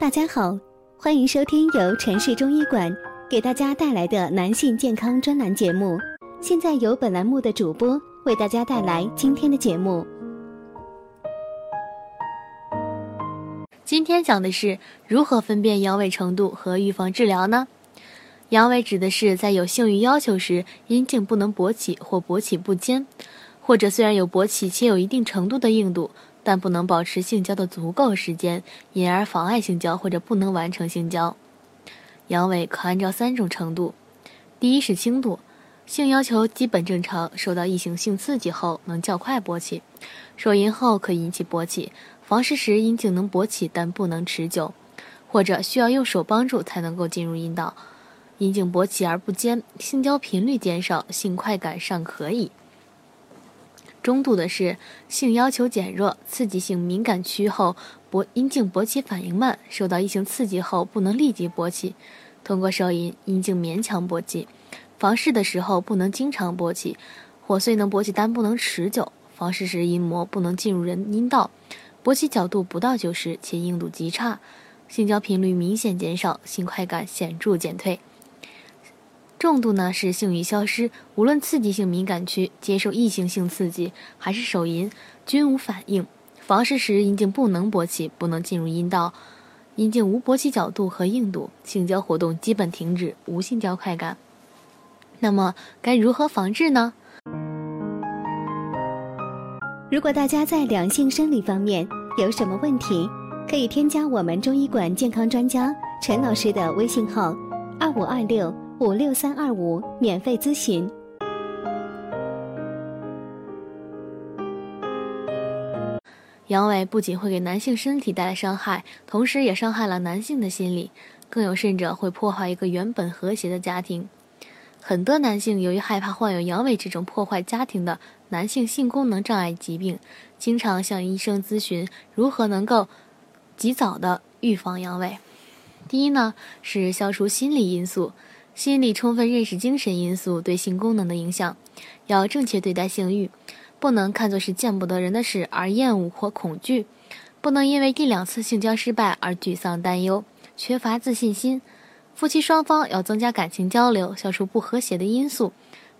大家好，欢迎收听由城市中医馆给大家带来的男性健康专栏节目。现在由本栏目的主播为大家带来今天的节目。今天讲的是如何分辨阳痿程度和预防治疗呢？阳痿指的是在有性欲要求时，阴茎不能勃起或勃起不坚，或者虽然有勃起且有一定程度的硬度。但不能保持性交的足够时间，因而妨碍性交或者不能完成性交。阳痿可按照三种程度：第一是轻度，性要求基本正常，受到异性性刺激后能较快勃起，手淫后可引起勃起，房事时阴茎能勃起但不能持久，或者需要用手帮助才能够进入阴道，阴茎勃起而不坚，性交频率减少，性快感尚可以。中度的是性要求减弱，刺激性敏感区后勃阴茎勃起反应慢，受到异性刺激后不能立即勃起，通过手淫阴茎勉强勃起，房事的时候不能经常勃起，火虽能勃起但不能持久，房事时阴膜不能进入人阴道，勃起角度不到九十且硬度极差，性交频率明显减少，性快感显著减退。重度呢是性欲消失，无论刺激性敏感区接受异性性刺激还是手淫均无反应。房事时阴茎不能勃起，不能进入阴道，阴茎无勃起角度和硬度，性交活动基本停止，无性交快感。那么该如何防治呢？如果大家在两性生理方面有什么问题，可以添加我们中医馆健康专家陈老师的微信号：二五二六。五六三二五，免费咨询。阳痿不仅会给男性身体带来伤害，同时也伤害了男性的心理，更有甚者会破坏一个原本和谐的家庭。很多男性由于害怕患有阳痿这种破坏家庭的男性性功能障碍疾病，经常向医生咨询如何能够及早的预防阳痿。第一呢，是消除心理因素。心理充分认识精神因素对性功能的影响，要正确对待性欲，不能看作是见不得人的事而厌恶或恐惧，不能因为一两次性交失败而沮丧担忧，缺乏自信心。夫妻双方要增加感情交流，消除不和谐的因素，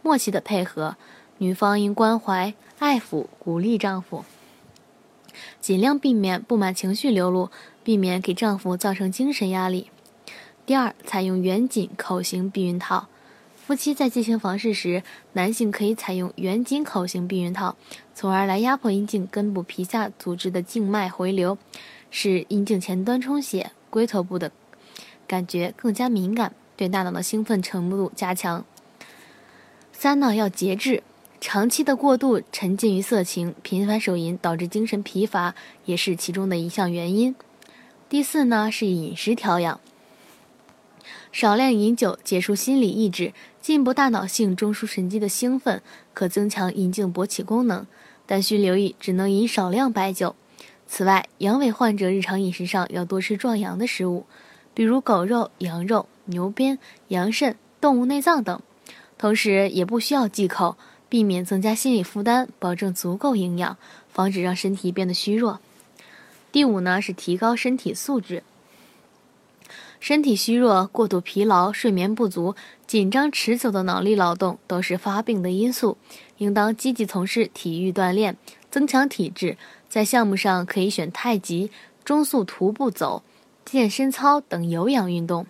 默契的配合。女方应关怀、爱抚、鼓励丈夫，尽量避免不满情绪流露，避免给丈夫造成精神压力。第二，采用圆紧口型避孕套。夫妻在进行房事时，男性可以采用圆紧口型避孕套，从而来压迫阴茎根部皮下组织的静脉回流，使阴茎前端充血，龟头部的感觉更加敏感，对大脑的兴奋程度加强。三呢，要节制，长期的过度沉浸于色情、频繁手淫，导致精神疲乏，也是其中的一项原因。第四呢，是饮食调养。少量饮酒，解除心理抑制，进一步大脑性中枢神经的兴奋，可增强阴茎勃起功能，但需留意只能饮少量白酒。此外，阳痿患者日常饮食上要多吃壮阳的食物，比如狗肉、羊肉、牛鞭、羊肾、动物内脏等。同时，也不需要忌口，避免增加心理负担，保证足够营养，防止让身体变得虚弱。第五呢，是提高身体素质。身体虚弱、过度疲劳、睡眠不足、紧张持久的脑力劳动都是发病的因素，应当积极从事体育锻炼，增强体质。在项目上可以选太极、中速徒步走、健身操等有氧运动。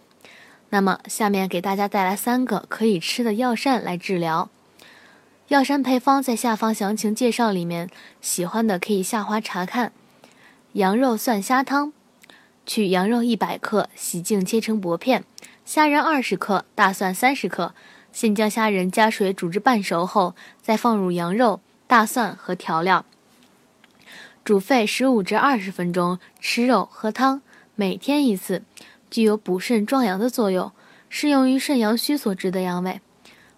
那么，下面给大家带来三个可以吃的药膳来治疗。药膳配方在下方详情介绍里面，喜欢的可以下滑查看。羊肉蒜虾汤。取羊肉一百克，洗净切成薄片；虾仁二十克，大蒜三十克。先将虾仁加水煮至半熟后，再放入羊肉、大蒜和调料，煮沸十五至二十分钟。吃肉喝汤，每天一次，具有补肾壮阳的作用，适用于肾阳虚所致的阳痿。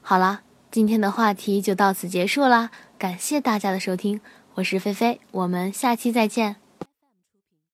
好啦，今天的话题就到此结束啦，感谢大家的收听，我是菲菲，我们下期再见。